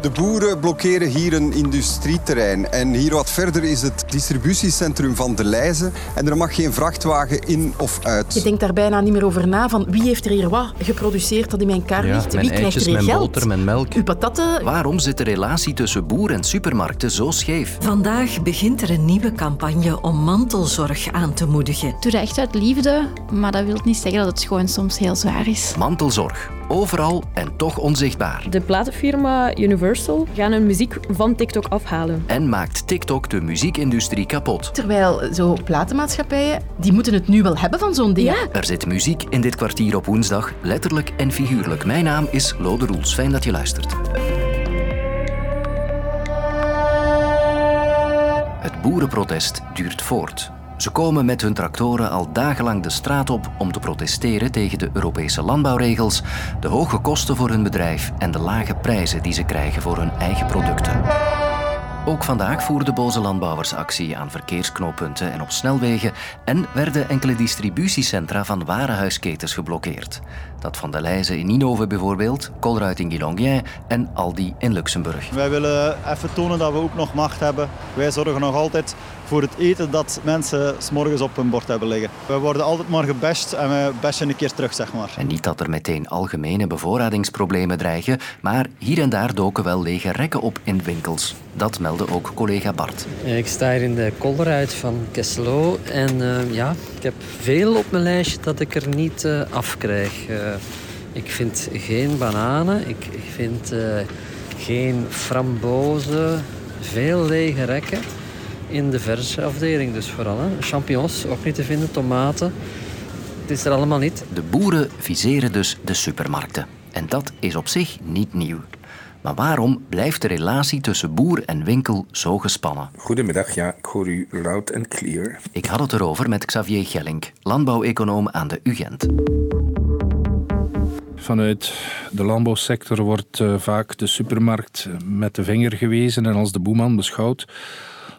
De boeren blokkeren hier een industrieterrein. En hier wat verder is het distributiecentrum van De Leize. En er mag geen vrachtwagen in of uit. Je denkt daar bijna niet meer over na van wie heeft er hier wat geproduceerd dat in mijn kar ligt? mijn wie krijgt eitjes, er mijn geld? boter, mijn melk. Uw patatten? Waarom zit de relatie tussen boer en supermarkten zo scheef? Vandaag begint er een nieuwe campagne om mantelzorg aan te moedigen. doe dat echt uit liefde, maar dat wil niet zeggen dat het gewoon soms heel zwaar is. Mantelzorg. Overal en toch onzichtbaar. De platenfirma Universal gaan hun muziek van TikTok afhalen. En maakt TikTok de muziekindustrie kapot. Terwijl zo platenmaatschappijen, die moeten het nu wel hebben van zo'n ding. Ja. Er zit muziek in dit kwartier op woensdag, letterlijk en figuurlijk. Mijn naam is Lode Roels. Fijn dat je luistert. Het boerenprotest duurt voort. Ze komen met hun tractoren al dagenlang de straat op om te protesteren tegen de Europese landbouwregels, de hoge kosten voor hun bedrijf en de lage prijzen die ze krijgen voor hun eigen producten. Ook vandaag voerden boze landbouwers actie aan verkeersknooppunten en op snelwegen en werden enkele distributiecentra van warenhuisketens geblokkeerd. Dat van de Leize in Ninove bijvoorbeeld, Colruyt in Guilonguin en Aldi in Luxemburg. Wij willen even tonen dat we ook nog macht hebben. Wij zorgen nog altijd voor het eten dat mensen s'morgens op hun bord hebben liggen. We worden altijd maar gebashed en we bashen een keer terug, zeg maar. En niet dat er meteen algemene bevoorradingsproblemen dreigen, maar hier en daar doken wel lege rekken op in winkels. Dat meldde ook collega Bart. Ik sta hier in de kolderuit van Kesselo en eh, ja, ik heb veel op mijn lijstje dat ik er niet eh, afkrijg. Eh, ik vind geen bananen, ik vind eh, geen frambozen, veel lege rekken in de verse afdeling dus vooral. Hè. Champignons ook niet te vinden, tomaten. Het is er allemaal niet. De boeren viseren dus de supermarkten. En dat is op zich niet nieuw. Maar waarom blijft de relatie tussen boer en winkel zo gespannen? Goedemiddag, ja, ik hoor u loud en clear. Ik had het erover met Xavier Gellink, landbouweconoom aan de UGent. Vanuit de landbouwsector wordt uh, vaak de supermarkt met de vinger gewezen en als de boeman beschouwd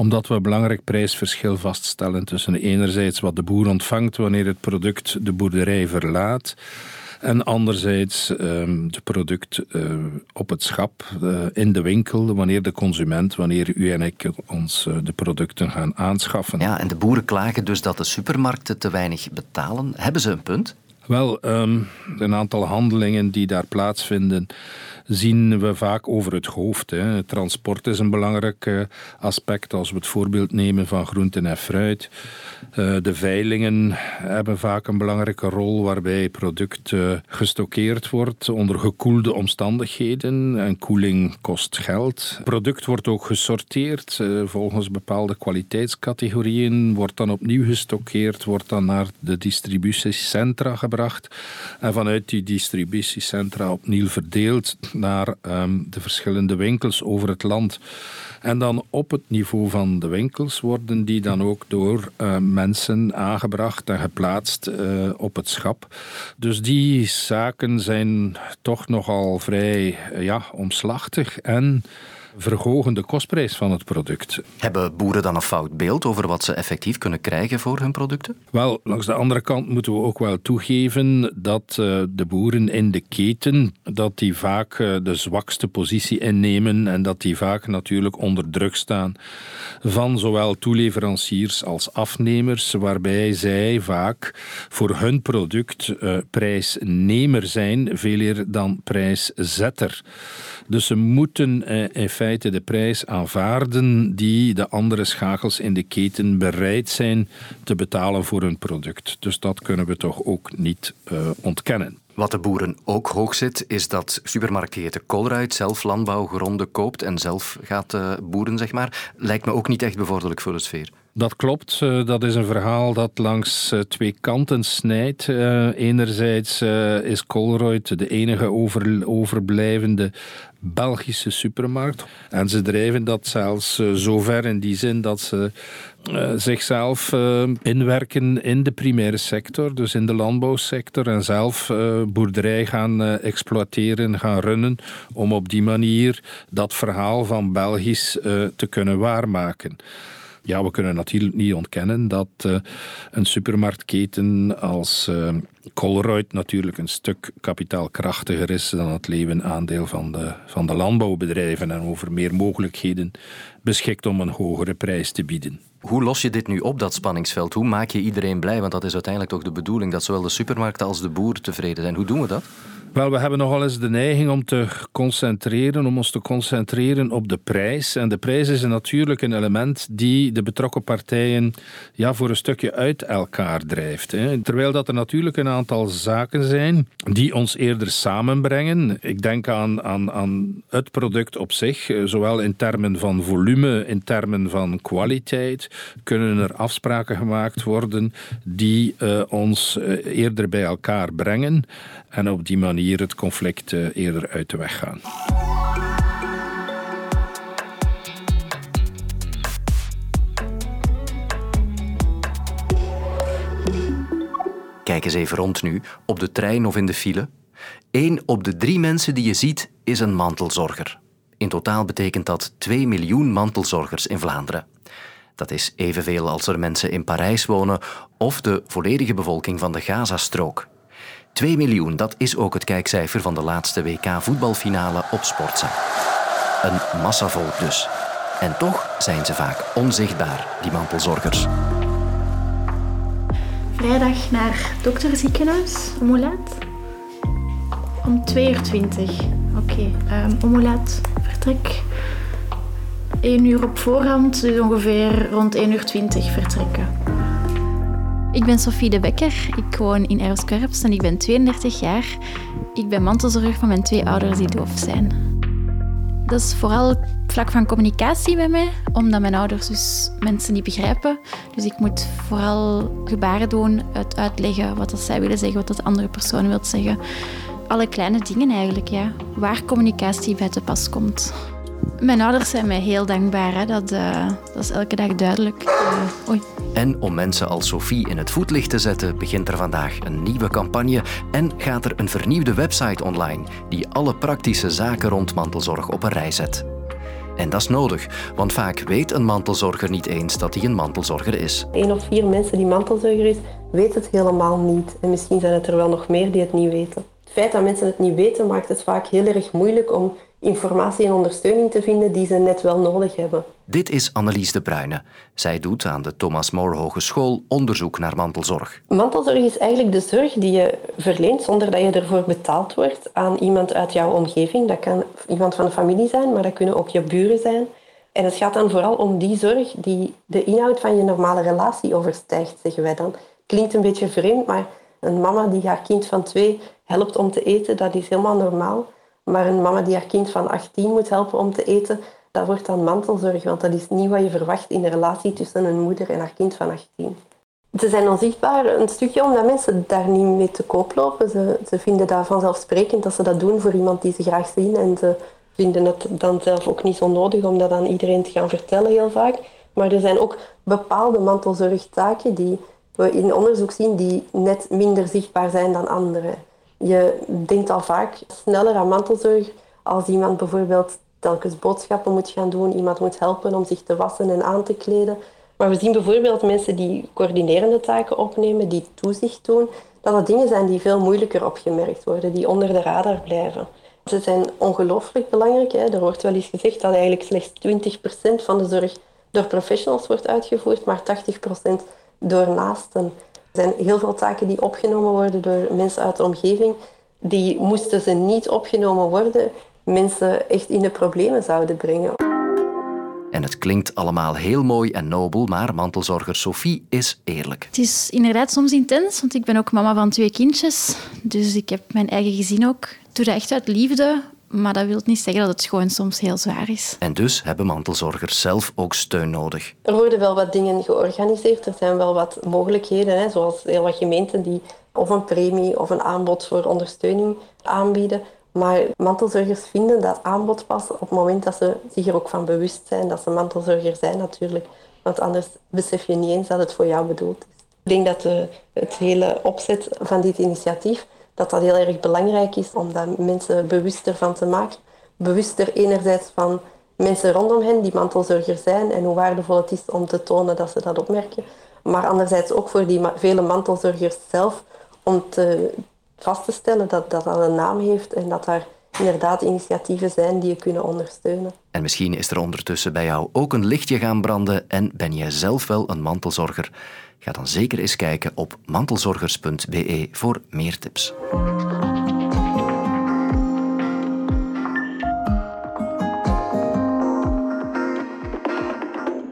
omdat we een belangrijk prijsverschil vaststellen tussen enerzijds wat de boer ontvangt wanneer het product de boerderij verlaat en anderzijds het product uh, op het schap, uh, in de winkel, wanneer de consument, wanneer u en ik ons uh, de producten gaan aanschaffen. Ja, en de boeren klagen dus dat de supermarkten te weinig betalen. Hebben ze een punt? Wel, um, een aantal handelingen die daar plaatsvinden, zien we vaak over het hoofd. Hè. Transport is een belangrijk uh, aspect als we het voorbeeld nemen van groenten en fruit. Uh, de veilingen hebben vaak een belangrijke rol waarbij product uh, gestockeerd wordt onder gekoelde omstandigheden. En koeling kost geld. Product wordt ook gesorteerd volgens bepaalde kwaliteitscategorieën, wordt dan opnieuw gestockeerd, wordt dan naar de distributiecentra gebracht en vanuit die distributiecentra opnieuw verdeeld naar um, de verschillende winkels over het land. En dan op het niveau van de winkels worden die dan ook door uh, mensen aangebracht en geplaatst uh, op het schap. Dus die zaken zijn toch nogal vrij ja, omslachtig en verhogen de kostprijs van het product. Hebben boeren dan een fout beeld over wat ze effectief kunnen krijgen voor hun producten? Wel, langs de andere kant moeten we ook wel toegeven dat uh, de boeren in de keten dat die vaak uh, de zwakste positie innemen en dat die vaak natuurlijk onder druk staan van zowel toeleveranciers als afnemers, waarbij zij vaak voor hun product uh, prijsnemer zijn, veel eer dan prijszetter. Dus ze moeten in feite de prijs aanvaarden die de andere schakels in de keten bereid zijn te betalen voor hun product. Dus dat kunnen we toch ook niet uh, ontkennen. Wat de boeren ook hoog zit, is dat supermarktketen Colruyt zelf landbouwgronden koopt en zelf gaat uh, boeren, zeg maar. Lijkt me ook niet echt bevorderlijk voor de sfeer. Dat klopt. Uh, dat is een verhaal dat langs uh, twee kanten snijdt. Uh, enerzijds is Colruyt de enige over, overblijvende Belgische supermarkt. En ze drijven dat zelfs zo ver in die zin dat ze zichzelf inwerken in de primaire sector, dus in de landbouwsector, en zelf boerderij gaan exploiteren, gaan runnen, om op die manier dat verhaal van Belgisch te kunnen waarmaken. Ja, we kunnen natuurlijk niet ontkennen dat uh, een supermarktketen als uh, Colruyt natuurlijk een stuk kapitaalkrachtiger is dan het leeuwenaandeel van de, van de landbouwbedrijven en over meer mogelijkheden beschikt om een hogere prijs te bieden. Hoe los je dit nu op, dat spanningsveld? Hoe maak je iedereen blij? Want dat is uiteindelijk toch de bedoeling dat zowel de supermarkten als de boer tevreden zijn. Hoe doen we dat? Wel, we hebben nogal eens de neiging om te concentreren, om ons te concentreren op de prijs. En de prijs is natuurlijk een element die de betrokken partijen ja, voor een stukje uit elkaar drijft. Hè. Terwijl dat er natuurlijk een aantal zaken zijn die ons eerder samenbrengen. Ik denk aan, aan, aan het product op zich, eh, zowel in termen van volume, in termen van kwaliteit. Kunnen er afspraken gemaakt worden die uh, ons uh, eerder bij elkaar brengen en op die manier het conflict eerder uit de weg gaan. Kijk eens even rond nu, op de trein of in de file. Eén op de drie mensen die je ziet is een mantelzorger. In totaal betekent dat 2 miljoen mantelzorgers in Vlaanderen. Dat is evenveel als er mensen in Parijs wonen of de volledige bevolking van de Gazastrook. 2 miljoen, dat is ook het kijkcijfer van de laatste WK-voetbalfinale op Sportza. Een massavolk dus. En toch zijn ze vaak onzichtbaar, die mantelzorgers. Vrijdag naar dokterziekenhuis, om laat? Om 2 uur 20. Oké, okay. um, om vertrek? 1 uur op voorhand, dus ongeveer rond 1 uur 20 vertrekken. Ik ben Sophie de Bekker. Ik woon in Eroskorps en ik ben 32 jaar. Ik ben mantelzorger van mijn twee ouders die doof zijn. Dat is vooral vlak van communicatie bij mij, omdat mijn ouders dus mensen niet begrijpen. Dus ik moet vooral gebaren doen, uitleggen wat dat zij willen zeggen, wat dat de andere persoon wil zeggen. Alle kleine dingen eigenlijk, ja. Waar communicatie bij te pas komt. Mijn ouders zijn mij heel dankbaar. Hè. Dat, uh, dat is elke dag duidelijk. Uh, oei. En om mensen als Sophie in het voetlicht te zetten, begint er vandaag een nieuwe campagne en gaat er een vernieuwde website online die alle praktische zaken rond mantelzorg op een rij zet. En dat is nodig, want vaak weet een mantelzorger niet eens dat hij een mantelzorger is. Eén of vier mensen die mantelzorger is, weet het helemaal niet. En misschien zijn het er wel nog meer die het niet weten. Het feit dat mensen het niet weten maakt het vaak heel erg moeilijk om informatie en ondersteuning te vinden die ze net wel nodig hebben. Dit is Annelies de Bruyne. Zij doet aan de Thomas More Hogeschool onderzoek naar mantelzorg. Mantelzorg is eigenlijk de zorg die je verleent zonder dat je ervoor betaald wordt aan iemand uit jouw omgeving. Dat kan iemand van de familie zijn, maar dat kunnen ook je buren zijn. En het gaat dan vooral om die zorg die de inhoud van je normale relatie overstijgt, zeggen wij dan. Klinkt een beetje vreemd, maar een mama die haar kind van twee helpt om te eten, dat is helemaal normaal. Maar een mama die haar kind van 18 moet helpen om te eten, dat wordt dan mantelzorg, want dat is niet wat je verwacht in de relatie tussen een moeder en haar kind van 18. Ze zijn onzichtbaar een stukje omdat mensen daar niet mee te koop lopen. Ze, ze vinden dat vanzelfsprekend dat ze dat doen voor iemand die ze graag zien. En ze vinden het dan zelf ook niet zo nodig om dat aan iedereen te gaan vertellen heel vaak. Maar er zijn ook bepaalde mantelzorgtaken die we in onderzoek zien die net minder zichtbaar zijn dan andere. Je denkt al vaak sneller aan mantelzorg als iemand bijvoorbeeld telkens boodschappen moet gaan doen, iemand moet helpen om zich te wassen en aan te kleden. Maar we zien bijvoorbeeld mensen die coördinerende taken opnemen, die toezicht doen, dat dat dingen zijn die veel moeilijker opgemerkt worden, die onder de radar blijven. Ze zijn ongelooflijk belangrijk. Hè. Er wordt wel eens gezegd dat eigenlijk slechts 20% van de zorg door professionals wordt uitgevoerd, maar 80% door naasten. Er zijn heel veel taken die opgenomen worden door mensen uit de omgeving. Die moesten ze niet opgenomen worden, mensen echt in de problemen zouden brengen. En het klinkt allemaal heel mooi en nobel, maar mantelzorger Sophie is eerlijk. Het is inderdaad soms intens, want ik ben ook mama van twee kindjes. Dus ik heb mijn eigen gezin ook. Ik doe dat echt uit liefde, maar dat wil niet zeggen dat het gewoon soms heel zwaar is. En dus hebben mantelzorgers zelf ook steun nodig. Er worden wel wat dingen georganiseerd. Er zijn wel wat mogelijkheden, hè, zoals heel wat gemeenten die of een premie of een aanbod voor ondersteuning aanbieden. Maar mantelzorgers vinden dat aanbod pas op het moment dat ze zich er ook van bewust zijn dat ze mantelzorger zijn natuurlijk. Want anders besef je niet eens dat het voor jou bedoeld is. Ik denk dat de, het hele opzet van dit initiatief dat dat heel erg belangrijk is om daar mensen bewuster van te maken. Bewuster enerzijds van mensen rondom hen die mantelzorger zijn en hoe waardevol het is om te tonen dat ze dat opmerken. Maar anderzijds ook voor die vele mantelzorgers zelf om te, vast te stellen dat dat een naam heeft en dat daar inderdaad initiatieven zijn die je kunnen ondersteunen. En misschien is er ondertussen bij jou ook een lichtje gaan branden en ben jij zelf wel een mantelzorger. Ga dan zeker eens kijken op mantelzorgers.be voor meer tips.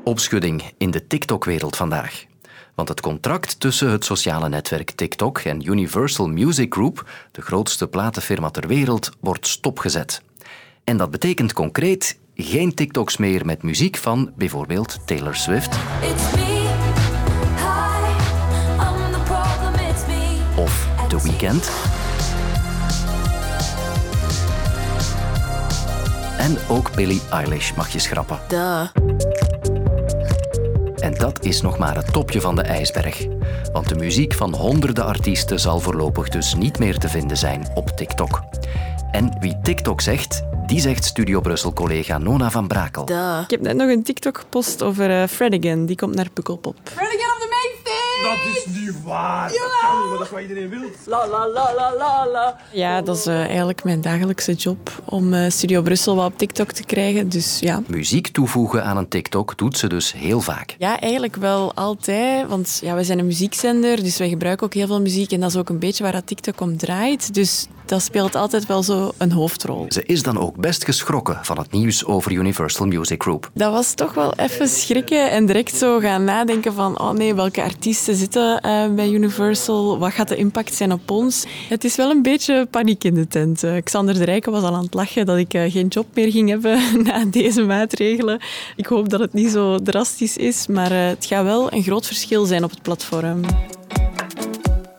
Opschudding in de TikTok-wereld vandaag. Want het contract tussen het sociale netwerk TikTok en Universal Music Group, de grootste platenfirma ter wereld, wordt stopgezet. En dat betekent concreet geen TikToks meer met muziek van bijvoorbeeld Taylor Swift. The Weeknd. En ook Billie Eilish mag je schrappen. Duh. En dat is nog maar het topje van de ijsberg. Want de muziek van honderden artiesten zal voorlopig dus niet meer te vinden zijn op TikTok. En wie TikTok zegt, die zegt Studio Brussel-collega Nona van Brakel. Duh. Ik heb net nog een TikTok gepost over uh, Fred Again. Die komt naar Pukkelpop Again op de main stage! Dat is niet waar. Ja. Dat kan niet, maar dat is wat iedereen wil. La la la la la la. Ja, dat is uh, eigenlijk mijn dagelijkse job om uh, Studio Brussel wat op TikTok te krijgen. Dus ja. Muziek toevoegen aan een TikTok doet ze dus heel vaak. Ja, eigenlijk wel altijd. Want ja, we zijn een muziekzender, dus wij gebruiken ook heel veel muziek. En dat is ook een beetje waar dat TikTok om draait. Dus dat speelt altijd wel zo een hoofdrol. Ze is dan ook best geschrokken van het nieuws over Universal Music Group. Dat was toch wel even schrikken en direct zo gaan nadenken van oh nee, welke artiesten zitten uh, bij Universal? Wat gaat de impact zijn op ons? Het is wel een beetje paniek in de tent. Uh, Xander de Rijken was al aan het lachen dat ik uh, geen job meer ging hebben na deze maatregelen. Ik hoop dat het niet zo drastisch is, maar het gaat wel een groot verschil zijn op het platform.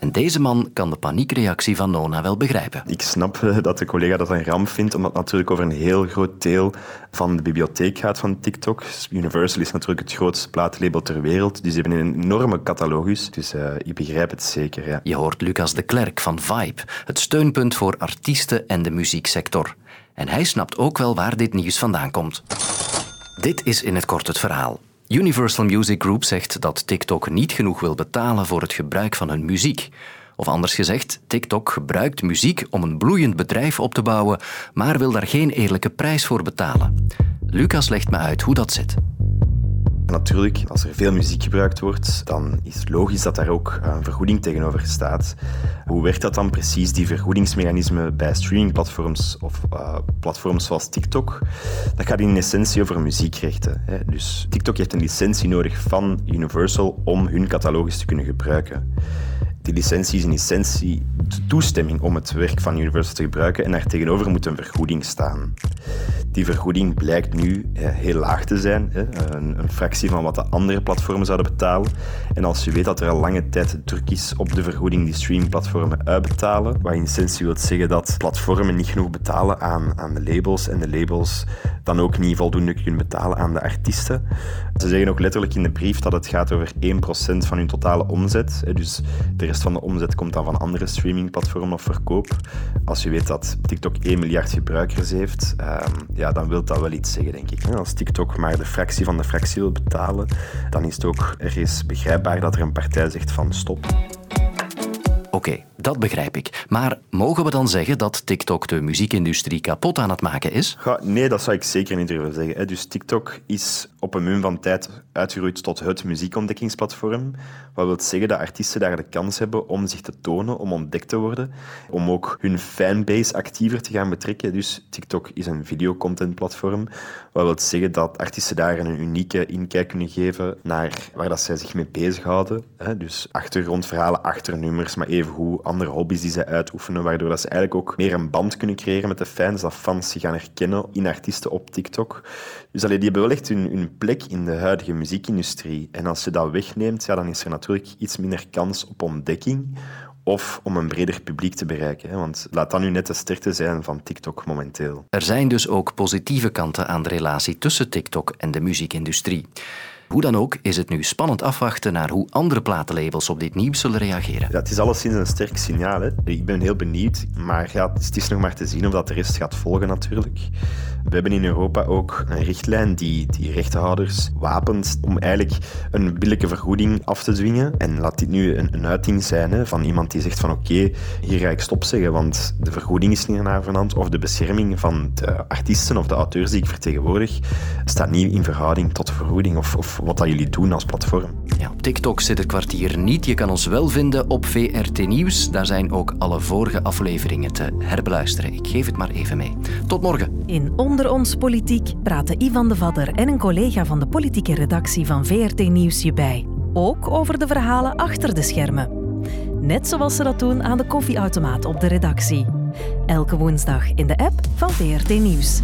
En deze man kan de paniekreactie van Nona wel begrijpen. Ik snap dat de collega dat een ramp vindt, omdat het natuurlijk over een heel groot deel van de bibliotheek gaat van TikTok. Universal is natuurlijk het grootste plaatlabel ter wereld, dus ze hebben een enorme catalogus. Dus uh, ik begrijp het zeker. Ja. Je hoort Lucas de Klerk van Vibe, het steunpunt voor artiesten en de muzieksector. En hij snapt ook wel waar dit nieuws vandaan komt. Dit is in het kort het verhaal. Universal Music Group zegt dat TikTok niet genoeg wil betalen voor het gebruik van hun muziek. Of anders gezegd, TikTok gebruikt muziek om een bloeiend bedrijf op te bouwen, maar wil daar geen eerlijke prijs voor betalen. Lucas legt me uit hoe dat zit. Natuurlijk, als er veel muziek gebruikt wordt, dan is het logisch dat daar ook een vergoeding tegenover staat. Hoe werkt dat dan precies, die vergoedingsmechanismen bij streamingplatforms of uh, platforms zoals TikTok? Dat gaat in essentie over muziekrechten. Hè. Dus TikTok heeft een licentie nodig van Universal om hun catalogus te kunnen gebruiken. Die licentie is in essentie de toestemming om het werk van Universal te gebruiken en daar tegenover moet een vergoeding staan. Die vergoeding blijkt nu heel laag te zijn, een, fractie van wat de andere platformen zouden betalen. En als je weet dat er al lange tijd druk is op de vergoeding die streamingplatformen uitbetalen, wat in essentie wil zeggen dat platformen niet genoeg betalen aan, aan de labels en de labels dan ook niet voldoende kunnen betalen aan de artiesten. Ze zeggen ook letterlijk in de brief dat het gaat over 1% van hun totale omzet. Dus de van de omzet komt dan van andere streamingplatformen of verkoop. Als je weet dat TikTok 1 miljard gebruikers heeft, ja, dan wil dat wel iets zeggen, denk ik. Als TikTok maar de fractie van de fractie wil betalen, dan is het ook ergens begrijpbaar dat er een partij zegt van stop. Oké, dat begrijp ik. Maar mogen we dan zeggen dat TikTok de muziekindustrie kapot aan het maken is? Nee, dat zou ik zeker niet durven zeggen. Dus TikTok is op een mum van tijd uitgeroeid tot het muziekontdekkingsplatform. Wat wil zeggen dat artiesten daar de kans hebben om zich te tonen, om ontdekt te worden, om ook hun fanbase actiever te gaan betrekken. Dus TikTok is een videocontentplatform. Wat wil zeggen dat artiesten daar een unieke inkijk kunnen geven naar waar dat zij zich mee bezighouden. Dus achtergrondverhalen, achternummers, maar evengoed andere hobby's die zij uitoefenen, waardoor dat ze eigenlijk ook meer een band kunnen creëren met de fans, dat fans zich gaan herkennen in artiesten op TikTok. Dus allee, die hebben wel echt hun, hun plek in de huidige muziekindustrie. En als je dat wegneemt, ja, dan is er natuurlijk iets minder kans op ontdekking of om een breder publiek te bereiken. Want laat dat nu net de sterkte zijn van TikTok momenteel. Er zijn dus ook positieve kanten aan de relatie tussen TikTok en de muziekindustrie. Hoe dan ook is het nu spannend afwachten naar hoe andere platenlabels op dit nieuws zullen reageren. Ja, het is alleszins een sterk signaal. Hè. Ik ben heel benieuwd, maar ja, het is nog maar te zien of dat de rest gaat volgen natuurlijk. We hebben in Europa ook een richtlijn die, die rechtenhouders wapent om eigenlijk een billijke vergoeding af te dwingen. En laat dit nu een, een uiting zijn hè, van iemand die zegt van oké, hier ga ik stop zeggen, want de vergoeding is niet naar verand of de bescherming van de artiesten of de auteurs die ik vertegenwoordig staat niet in verhouding tot de vergoeding of, of wat dat jullie doen als platform. Ja, op TikTok zit het kwartier niet. Je kan ons wel vinden op VRT Nieuws. Daar zijn ook alle vorige afleveringen te herbeluisteren. Ik geef het maar even mee. Tot morgen. In Onder ons Politiek praten Ivan de Vadder en een collega van de politieke redactie van VRT Nieuws je bij. Ook over de verhalen achter de schermen. Net zoals ze dat doen aan de koffieautomaat op de redactie. Elke woensdag in de app van VRT Nieuws.